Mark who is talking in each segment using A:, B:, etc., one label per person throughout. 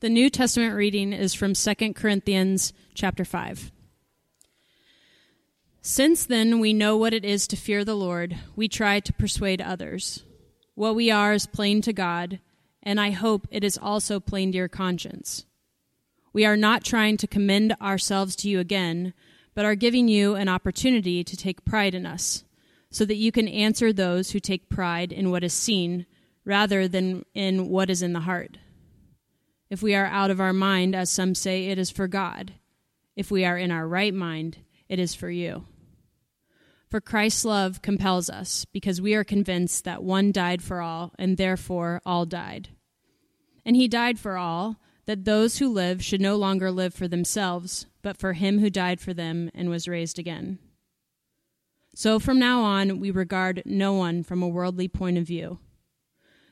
A: The New Testament reading is from 2 Corinthians chapter 5. Since then we know what it is to fear the Lord, we try to persuade others. What we are is plain to God, and I hope it is also plain to your conscience. We are not trying to commend ourselves to you again, but are giving you an opportunity to take pride in us, so that you can answer those who take pride in what is seen rather than in what is in the heart. If we are out of our mind, as some say, it is for God. If we are in our right mind, it is for you. For Christ's love compels us, because we are convinced that one died for all, and therefore all died. And he died for all, that those who live should no longer live for themselves, but for him who died for them and was raised again. So from now on, we regard no one from a worldly point of view.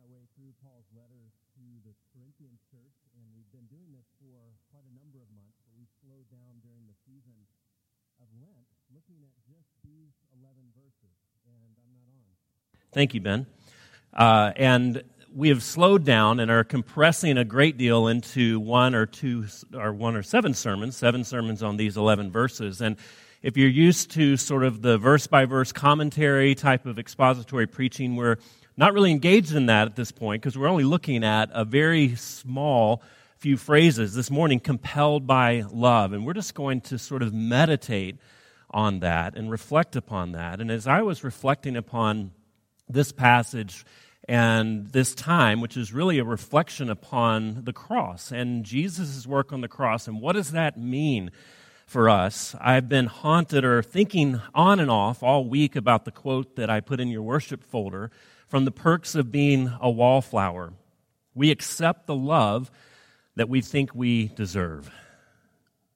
B: Our way through Paul's letters to the Corinthian church, and we've been doing this for quite a number of months, but we slowed down during the season of Lent, looking at just these 11 verses, and I'm not on.
C: Thank you, Ben. Uh, and we have slowed down and are compressing a great deal into one or two or one or seven sermons, seven sermons on these 11 verses. And if you're used to sort of the verse by verse commentary type of expository preaching, we're not really engaged in that at this point because we're only looking at a very small few phrases this morning, compelled by love. And we're just going to sort of meditate on that and reflect upon that. And as I was reflecting upon this passage and this time, which is really a reflection upon the cross and Jesus' work on the cross, and what does that mean? for us. I've been haunted or thinking on and off all week about the quote that I put in your worship folder from the perks of being a wallflower. We accept the love that we think we deserve.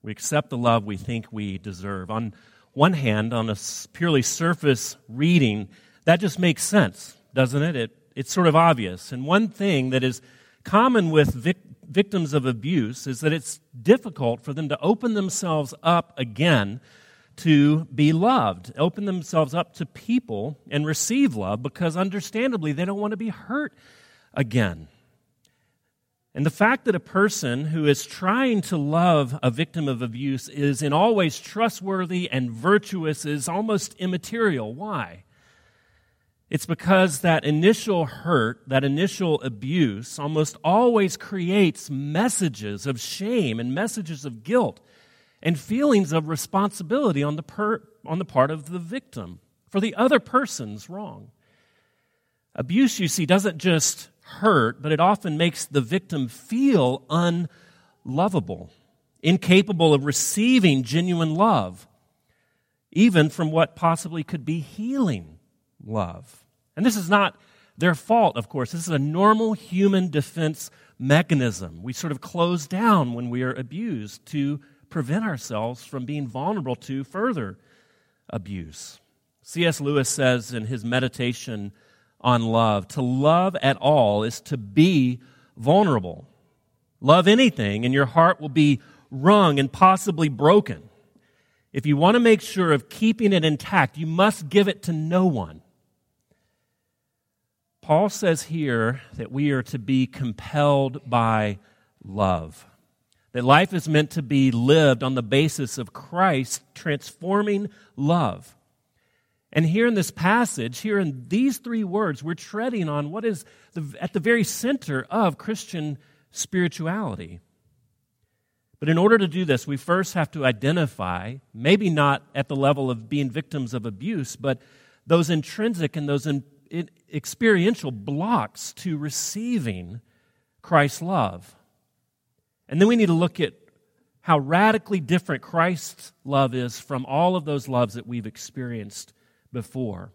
C: We accept the love we think we deserve. On one hand, on a purely surface reading, that just makes sense, doesn't it? it it's sort of obvious. And one thing that is common with vic- victims of abuse is that it's difficult for them to open themselves up again to be loved, open themselves up to people and receive love because understandably they don't want to be hurt again. And the fact that a person who is trying to love a victim of abuse is in all ways trustworthy and virtuous is almost immaterial. Why? It's because that initial hurt, that initial abuse, almost always creates messages of shame and messages of guilt and feelings of responsibility on the, per, on the part of the victim for the other person's wrong. Abuse, you see, doesn't just hurt, but it often makes the victim feel unlovable, incapable of receiving genuine love, even from what possibly could be healing love. And this is not their fault, of course. This is a normal human defense mechanism. We sort of close down when we are abused to prevent ourselves from being vulnerable to further abuse. C.S. Lewis says in his meditation on love to love at all is to be vulnerable. Love anything, and your heart will be wrung and possibly broken. If you want to make sure of keeping it intact, you must give it to no one. Paul says here that we are to be compelled by love. That life is meant to be lived on the basis of Christ transforming love. And here in this passage, here in these three words, we're treading on what is the, at the very center of Christian spirituality. But in order to do this, we first have to identify, maybe not at the level of being victims of abuse, but those intrinsic and those in, in experiential blocks to receiving Christ's love. And then we need to look at how radically different Christ's love is from all of those loves that we've experienced before.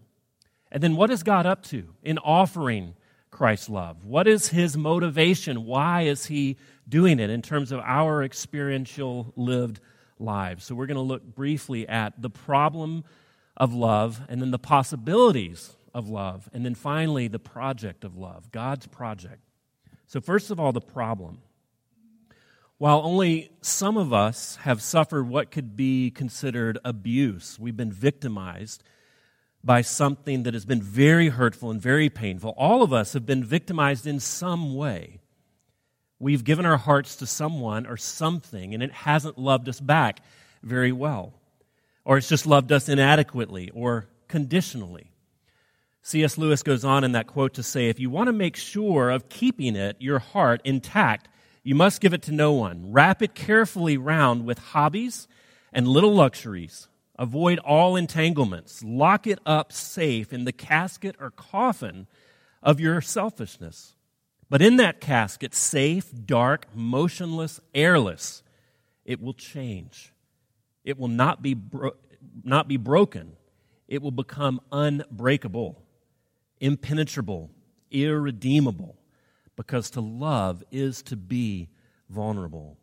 C: And then what is God up to in offering Christ's love? What is his motivation? Why is he doing it in terms of our experiential lived lives? So we're going to look briefly at the problem of love and then the possibilities of love and then finally the project of love, God's project. So first of all the problem. While only some of us have suffered what could be considered abuse, we've been victimized by something that has been very hurtful and very painful. All of us have been victimized in some way. We've given our hearts to someone or something, and it hasn't loved us back very well. Or it's just loved us inadequately or conditionally. C.S. Lewis goes on in that quote to say if you want to make sure of keeping it, your heart, intact, you must give it to no one. Wrap it carefully round with hobbies and little luxuries. Avoid all entanglements. Lock it up safe in the casket or coffin of your selfishness. But in that casket, safe, dark, motionless, airless, it will change. It will not be, bro- not be broken. It will become unbreakable, impenetrable, irredeemable because to love is to be vulnerable.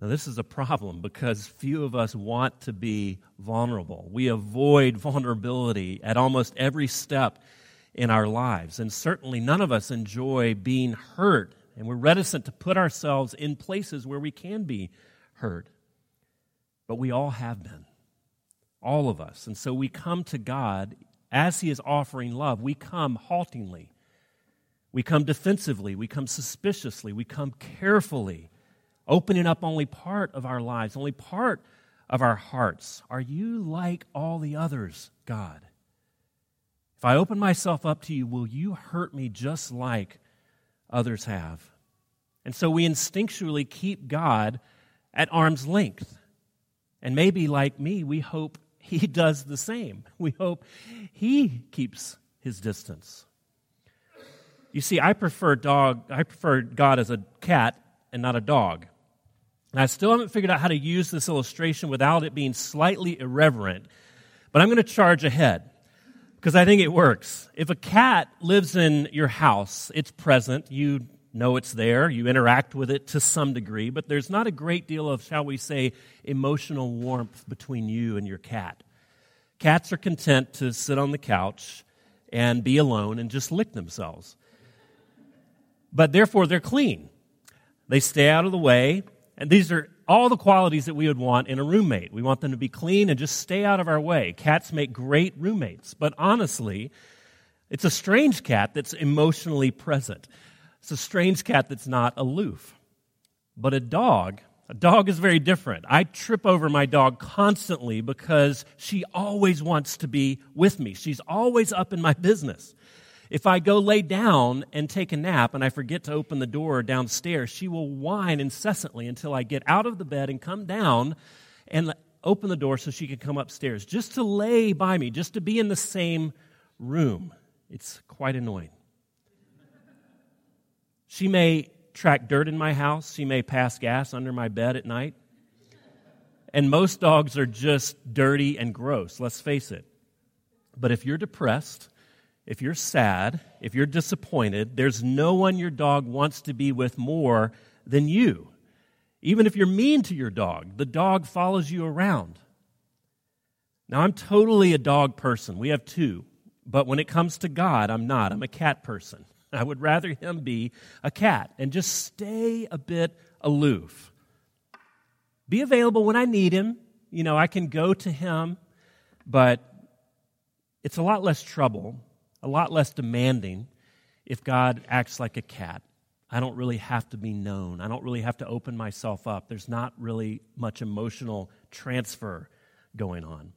C: Now, this is a problem because few of us want to be vulnerable. We avoid vulnerability at almost every step in our lives. And certainly none of us enjoy being hurt. And we're reticent to put ourselves in places where we can be hurt. But we all have been. All of us. And so we come to God as He is offering love. We come haltingly we come defensively, we come suspiciously, we come carefully, opening up only part of our lives, only part of our hearts. Are you like all the others, God? If I open myself up to you, will you hurt me just like others have? And so we instinctually keep God at arm's length. And maybe, like me, we hope he does the same. We hope he keeps his distance. You see, I prefer dog, I prefer God as a cat and not a dog. And I still haven't figured out how to use this illustration without it being slightly irreverent, but I'm going to charge ahead because I think it works. If a cat lives in your house, it's present, you know it's there, you interact with it to some degree, but there's not a great deal of, shall we say, emotional warmth between you and your cat. Cats are content to sit on the couch and be alone and just lick themselves but therefore they're clean. They stay out of the way, and these are all the qualities that we would want in a roommate. We want them to be clean and just stay out of our way. Cats make great roommates, but honestly, it's a strange cat that's emotionally present. It's a strange cat that's not aloof. But a dog, a dog is very different. I trip over my dog constantly because she always wants to be with me. She's always up in my business. If I go lay down and take a nap and I forget to open the door downstairs, she will whine incessantly until I get out of the bed and come down and open the door so she can come upstairs, just to lay by me, just to be in the same room. It's quite annoying. She may track dirt in my house, she may pass gas under my bed at night. And most dogs are just dirty and gross, let's face it. But if you're depressed, if you're sad, if you're disappointed, there's no one your dog wants to be with more than you. Even if you're mean to your dog, the dog follows you around. Now, I'm totally a dog person. We have two. But when it comes to God, I'm not. I'm a cat person. I would rather him be a cat and just stay a bit aloof. Be available when I need him. You know, I can go to him, but it's a lot less trouble a lot less demanding if God acts like a cat. I don't really have to be known. I don't really have to open myself up. There's not really much emotional transfer going on.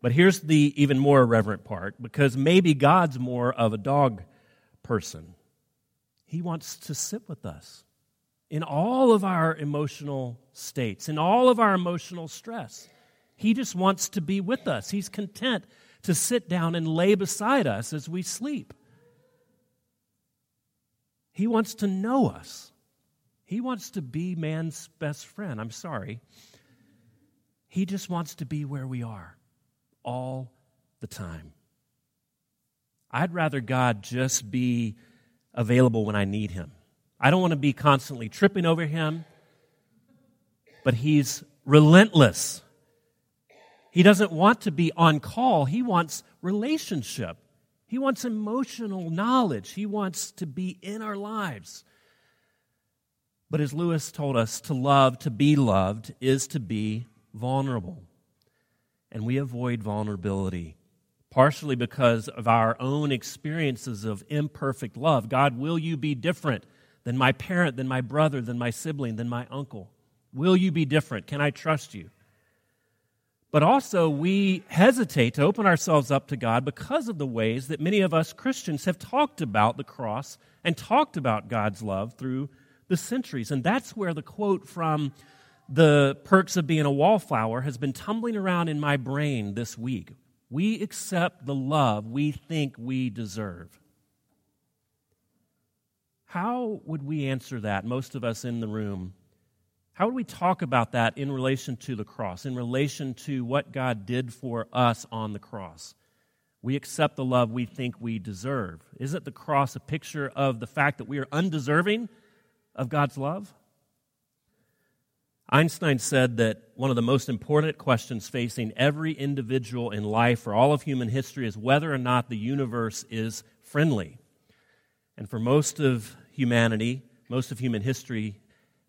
C: But here's the even more irreverent part because maybe God's more of a dog person. He wants to sit with us in all of our emotional states, in all of our emotional stress. He just wants to be with us. He's content to sit down and lay beside us as we sleep. He wants to know us. He wants to be man's best friend. I'm sorry. He just wants to be where we are all the time. I'd rather God just be available when I need him. I don't want to be constantly tripping over him, but he's relentless. He doesn't want to be on call, he wants relationship. He wants emotional knowledge. He wants to be in our lives. But as Lewis told us, to love, to be loved, is to be vulnerable. And we avoid vulnerability partially because of our own experiences of imperfect love. God, will you be different than my parent, than my brother, than my sibling, than my uncle? Will you be different? Can I trust you? But also, we hesitate to open ourselves up to God because of the ways that many of us Christians have talked about the cross and talked about God's love through the centuries. And that's where the quote from The Perks of Being a Wallflower has been tumbling around in my brain this week. We accept the love we think we deserve. How would we answer that, most of us in the room? How would we talk about that in relation to the cross, in relation to what God did for us on the cross? We accept the love we think we deserve. Isn't the cross a picture of the fact that we are undeserving of God's love? Einstein said that one of the most important questions facing every individual in life for all of human history is whether or not the universe is friendly. And for most of humanity, most of human history,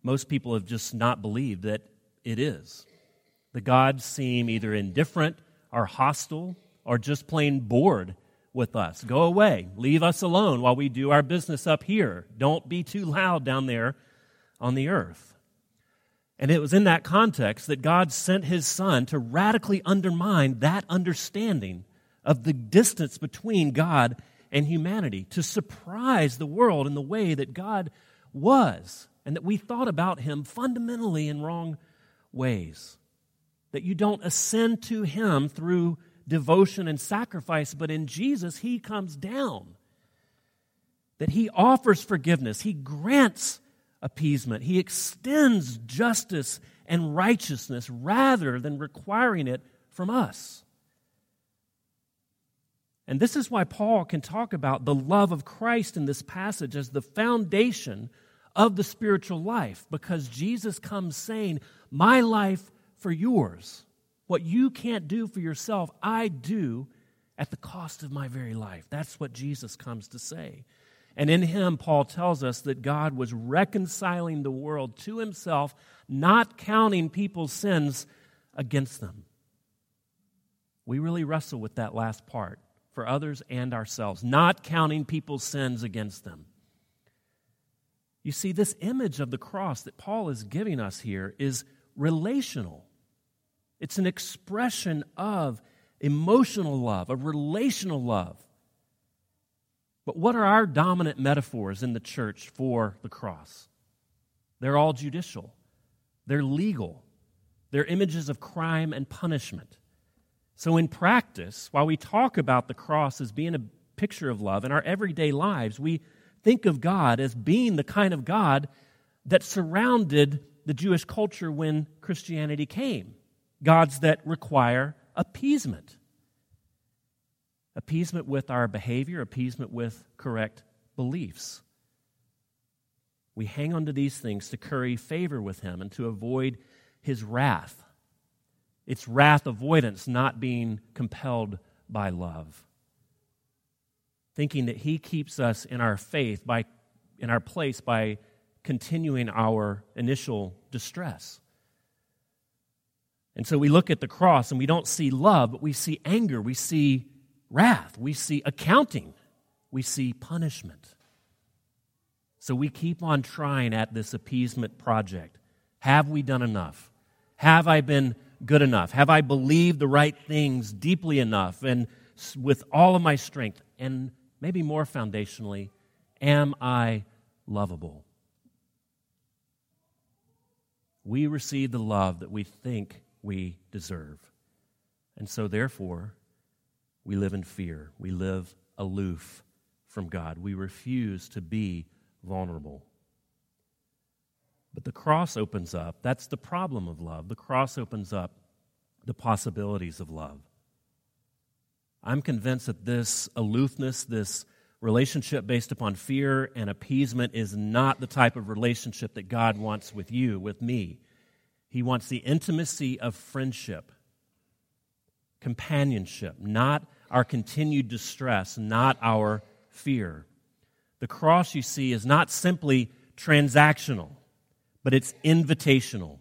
C: most people have just not believed that it is. The gods seem either indifferent or hostile or just plain bored with us. Go away. Leave us alone while we do our business up here. Don't be too loud down there on the earth. And it was in that context that God sent his son to radically undermine that understanding of the distance between God and humanity, to surprise the world in the way that God was, and that we thought about him fundamentally in wrong ways. That you don't ascend to him through devotion and sacrifice, but in Jesus, he comes down. That he offers forgiveness, he grants appeasement. He extends justice and righteousness rather than requiring it from us. And this is why Paul can talk about the love of Christ in this passage as the foundation of the spiritual life, because Jesus comes saying, My life for yours. What you can't do for yourself, I do at the cost of my very life. That's what Jesus comes to say. And in him, Paul tells us that God was reconciling the world to himself, not counting people's sins against them. We really wrestle with that last part for others and ourselves, not counting people's sins against them. You see, this image of the cross that Paul is giving us here is relational. It's an expression of emotional love, of relational love. But what are our dominant metaphors in the church for the cross? They're all judicial, they're legal, they're images of crime and punishment. So, in practice, while we talk about the cross as being a picture of love in our everyday lives, we think of God as being the kind of God that surrounded the Jewish culture when Christianity came gods that require appeasement appeasement with our behavior, appeasement with correct beliefs. We hang on to these things to curry favor with Him and to avoid His wrath. It's wrath avoidance, not being compelled by love. Thinking that He keeps us in our faith, by, in our place, by continuing our initial distress. And so we look at the cross and we don't see love, but we see anger, we see wrath, we see accounting, we see punishment. So we keep on trying at this appeasement project. Have we done enough? Have I been good enough? Have I believed the right things deeply enough and with all of my strength? And maybe more foundationally, am I lovable. We receive the love that we think we deserve. And so, therefore, we live in fear. We live aloof from God. We refuse to be vulnerable. But the cross opens up. That's the problem of love. The cross opens up the possibilities of love. I'm convinced that this aloofness, this relationship based upon fear and appeasement, is not the type of relationship that God wants with you, with me. He wants the intimacy of friendship, companionship, not our continued distress, not our fear. The cross, you see, is not simply transactional, but it's invitational.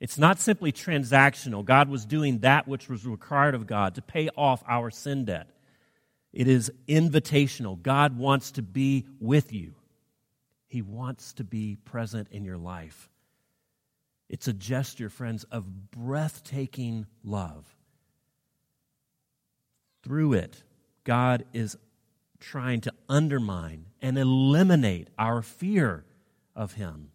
C: It's not simply transactional. God was doing that which was required of God to pay off our sin debt. It is invitational. God wants to be with you, He wants to be present in your life. It's a gesture, friends, of breathtaking love. Through it, God is trying to undermine and eliminate our fear of Him.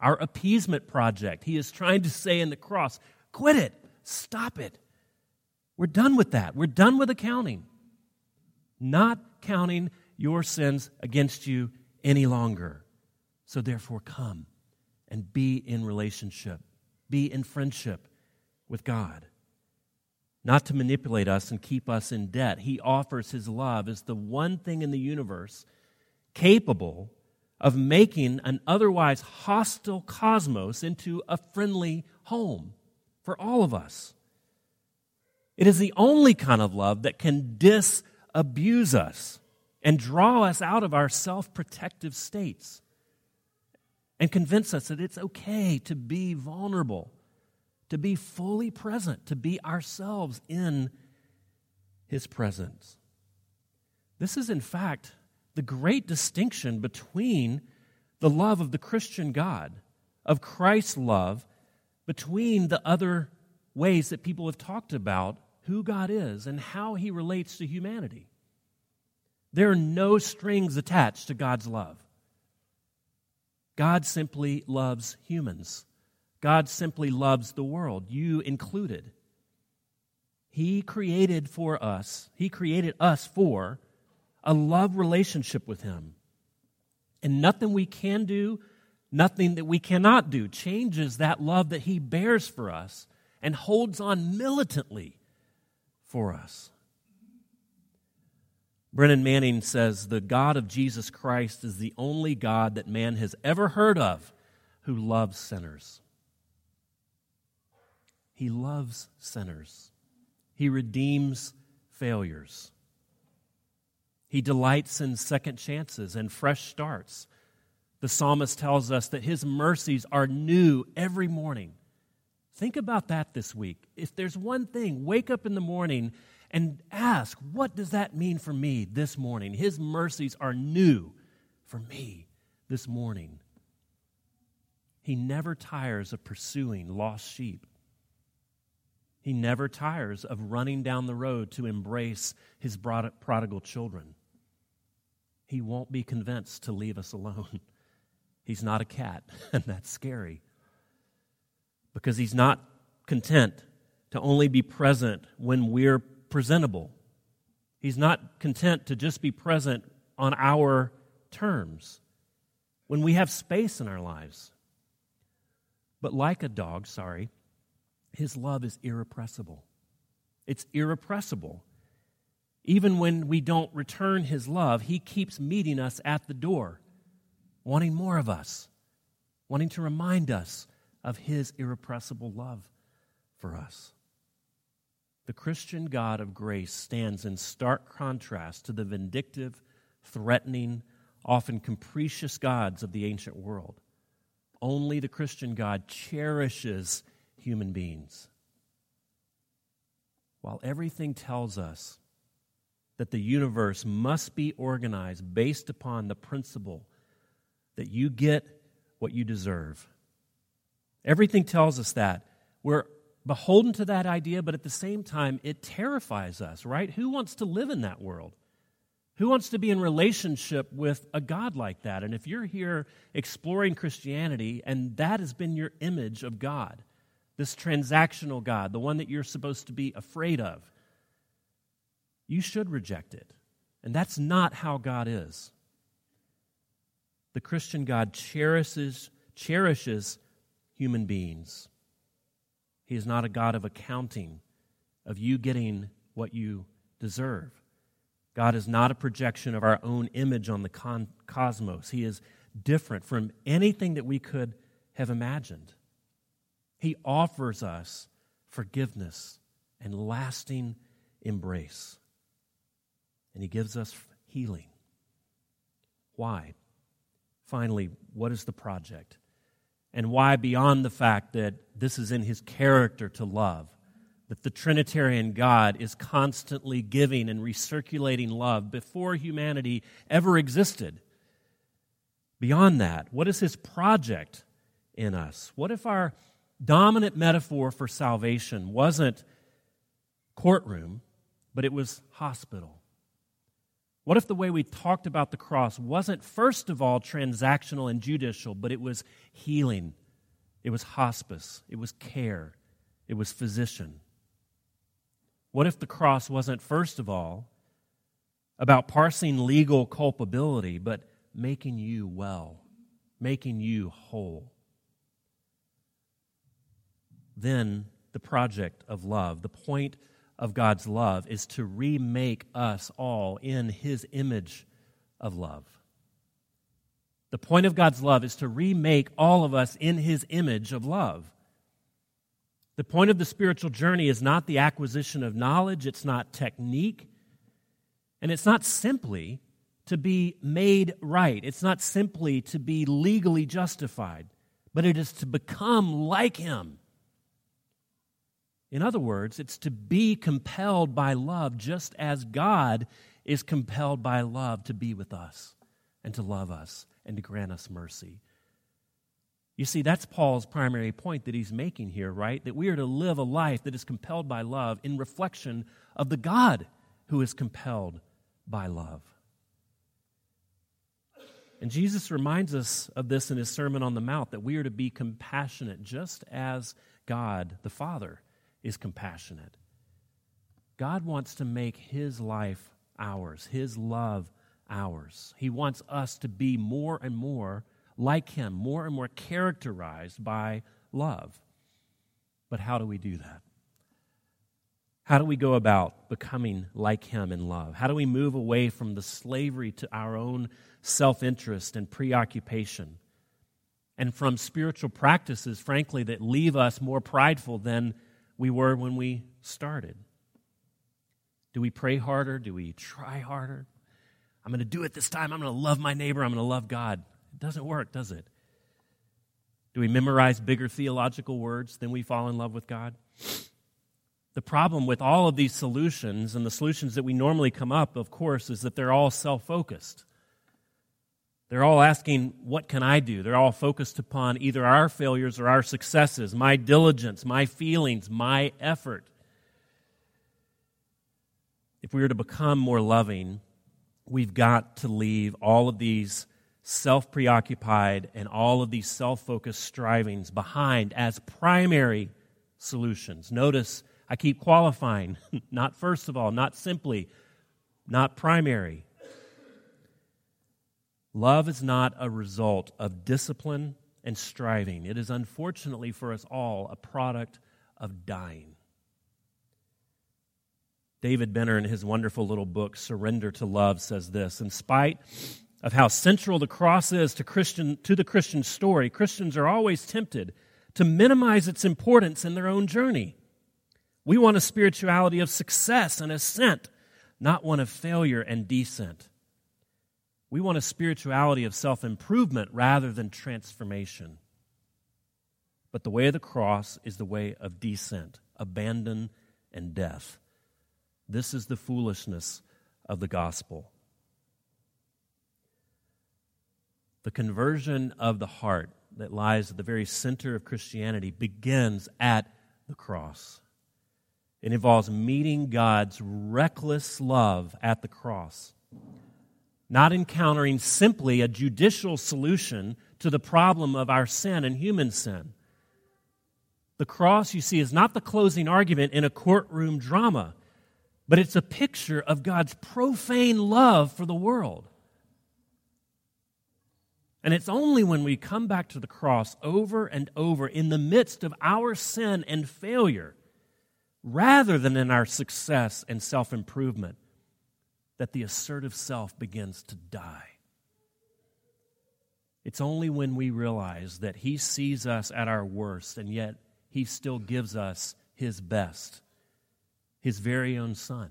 C: Our appeasement project. He is trying to say in the cross, quit it, stop it. We're done with that. We're done with accounting. Not counting your sins against you any longer. So therefore, come and be in relationship, be in friendship with God not to manipulate us and keep us in debt. He offers his love as the one thing in the universe capable of making an otherwise hostile cosmos into a friendly home for all of us. It is the only kind of love that can disabuse us and draw us out of our self protective states and convince us that it's okay to be vulnerable to be fully present, to be ourselves in His presence. This is, in fact, the great distinction between the love of the Christian God, of Christ's love, between the other ways that people have talked about who God is and how He relates to humanity. There are no strings attached to God's love. God simply loves humans God simply loves the world, you included. He created for us, He created us for a love relationship with Him. And nothing we can do, nothing that we cannot do, changes that love that He bears for us and holds on militantly for us. Brennan Manning says the God of Jesus Christ is the only God that man has ever heard of who loves sinners. He loves sinners, He redeems failures. He delights in second chances and fresh starts. The psalmist tells us that his mercies are new every morning. Think about that this week. If there's one thing, wake up in the morning and ask, what does that mean for me this morning? His mercies are new for me this morning. He never tires of pursuing lost sheep. He never tires of running down the road to embrace his prodigal children. He won't be convinced to leave us alone. He's not a cat, and that's scary. Because he's not content to only be present when we're presentable. He's not content to just be present on our terms, when we have space in our lives. But like a dog, sorry, his love is irrepressible. It's irrepressible. Even when we don't return His love, He keeps meeting us at the door, wanting more of us, wanting to remind us of His irrepressible love for us. The Christian God of grace stands in stark contrast to the vindictive, threatening, often capricious gods of the ancient world. Only the Christian God cherishes human beings. While everything tells us that the universe must be organized based upon the principle that you get what you deserve. Everything tells us that. We're beholden to that idea, but at the same time, it terrifies us, right? Who wants to live in that world? Who wants to be in relationship with a God like that? And if you're here exploring Christianity and that has been your image of God, this transactional God, the one that you're supposed to be afraid of, you should reject it. And that's not how God is. The Christian God cherishes, cherishes human beings. He is not a God of accounting, of you getting what you deserve. God is not a projection of our own image on the con- cosmos. He is different from anything that we could have imagined. He offers us forgiveness and lasting embrace. And He gives us healing. Why? Finally, what is the project? And why, beyond the fact that this is in His character to love, that the Trinitarian God is constantly giving and recirculating love before humanity ever existed. Beyond that, what is his project in us? What if our dominant metaphor for salvation wasn't courtroom, but it was hospital? What if the way we talked about the cross wasn't, first of all, transactional and judicial, but it was healing, it was hospice, it was care, it was physician? What if the cross wasn't, first of all, about parsing legal culpability, but making you well, making you whole? Then the project of love, the point of God's love, is to remake us all in His image of love. The point of God's love is to remake all of us in His image of love. The point of the spiritual journey is not the acquisition of knowledge, it's not technique, and it's not simply to be made right. It's not simply to be legally justified, but it is to become like Him. In other words, it's to be compelled by love, just as God is compelled by love to be with us and to love us and to grant us mercy. You see, that's Paul's primary point that he's making here, right? That we are to live a life that is compelled by love in reflection of the God who is compelled by love. And Jesus reminds us of this in his Sermon on the Mount that we are to be compassionate just as God the Father is compassionate. God wants to make his life ours, his love ours. He wants us to be more and more like him, more and more characterized by love. But how do we do that? How do we go about becoming like him in love? How do we move away from the slavery to our own self interest and preoccupation? And from spiritual practices, frankly, that leave us more prideful than we were when we started? Do we pray harder? Do we try harder? I'm going to do it this time. I'm going to love my neighbor. I'm going to love God. It doesn't work, does it? Do we memorize bigger theological words Then we fall in love with God? The problem with all of these solutions and the solutions that we normally come up, of course, is that they're all self focused. They're all asking, What can I do? They're all focused upon either our failures or our successes, my diligence, my feelings, my effort. If we are to become more loving, we've got to leave all of these self preoccupied, and all of these self focused strivings behind as primary solutions. Notice I keep qualifying, not first of all, not simply, not primary. Love is not a result of discipline and striving. It is unfortunately for us all a product of dying. David Benner, in his wonderful little book, Surrender to Love, says this In spite of how central the cross is to, Christian, to the Christian story, Christians are always tempted to minimize its importance in their own journey. We want a spirituality of success and ascent, not one of failure and descent. We want a spirituality of self improvement rather than transformation. But the way of the cross is the way of descent, abandon, and death. This is the foolishness of the gospel. The conversion of the heart that lies at the very center of Christianity begins at the cross. It involves meeting God's reckless love at the cross. Not encountering simply a judicial solution to the problem of our sin and human sin. The cross, you see, is not the closing argument in a courtroom drama, but it's a picture of God's profane love for the world. And it's only when we come back to the cross over and over in the midst of our sin and failure, rather than in our success and self improvement, that the assertive self begins to die. It's only when we realize that He sees us at our worst and yet He still gives us His best, His very own Son,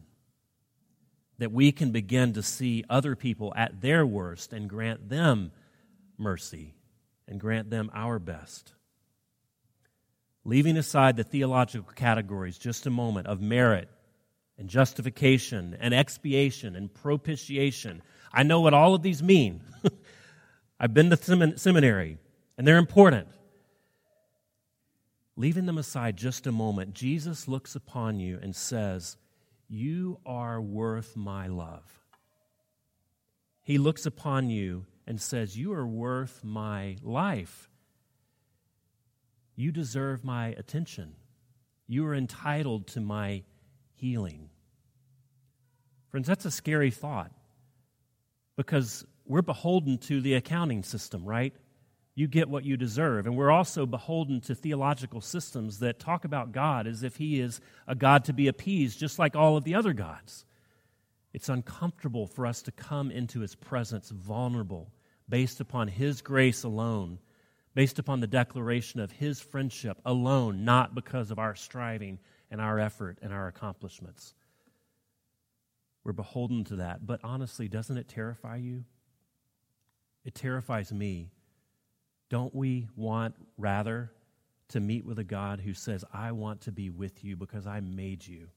C: that we can begin to see other people at their worst and grant them mercy and grant them our best. Leaving aside the theological categories just a moment of merit and justification and expiation and propitiation. I know what all of these mean. I've been to seminary, and they're important. Leaving them aside just a moment, Jesus looks upon you and says, You are worth my love. He looks upon you and says, You are worth my life. You deserve my attention. You are entitled to my healing. Friends, that's a scary thought because we're beholden to the accounting system, right? You get what you deserve. And we're also beholden to theological systems that talk about God as if He is a God to be appeased, just like all of the other gods. It's uncomfortable for us to come into His presence vulnerable, based upon His grace alone, based upon the declaration of His friendship alone, not because of our striving and our effort and our accomplishments. We're beholden to that. But honestly, doesn't it terrify you? It terrifies me. Don't we want rather to meet with a God who says, I want to be with you because I made you?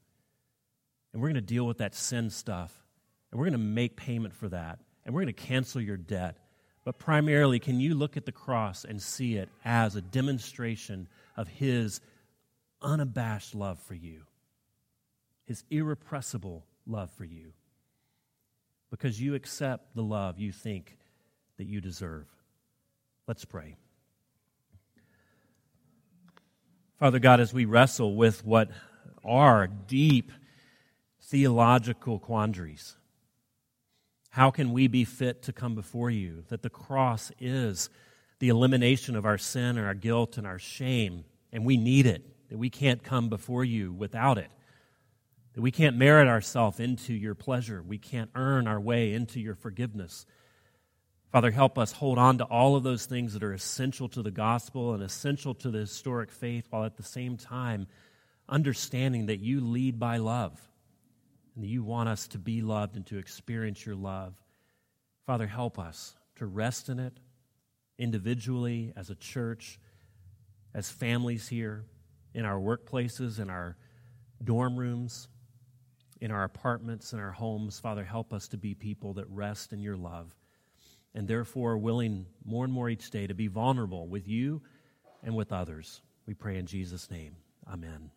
C: And we're going to deal with that sin stuff, and we're going to make payment for that, and we're going to cancel your debt. But primarily, can you look at the cross and see it as a demonstration of His unabashed love for you, his irrepressible love for you, because you accept the love you think that you deserve. Let's pray. Father God, as we wrestle with what are deep theological quandaries, how can we be fit to come before you? That the cross is the elimination of our sin and our guilt and our shame, and we need it that we can't come before you without it, that we can't merit ourselves into your pleasure, we can't earn our way into your forgiveness. Father, help us hold on to all of those things that are essential to the gospel and essential to the historic faith, while at the same time understanding that you lead by love and that you want us to be loved and to experience your love. Father, help us to rest in it individually, as a church, as families here in our workplaces, in our dorm rooms, in our apartments, in our homes. Father, help us to be people that rest in your love and therefore willing more and more each day to be vulnerable with you and with others. We pray in Jesus' name. Amen.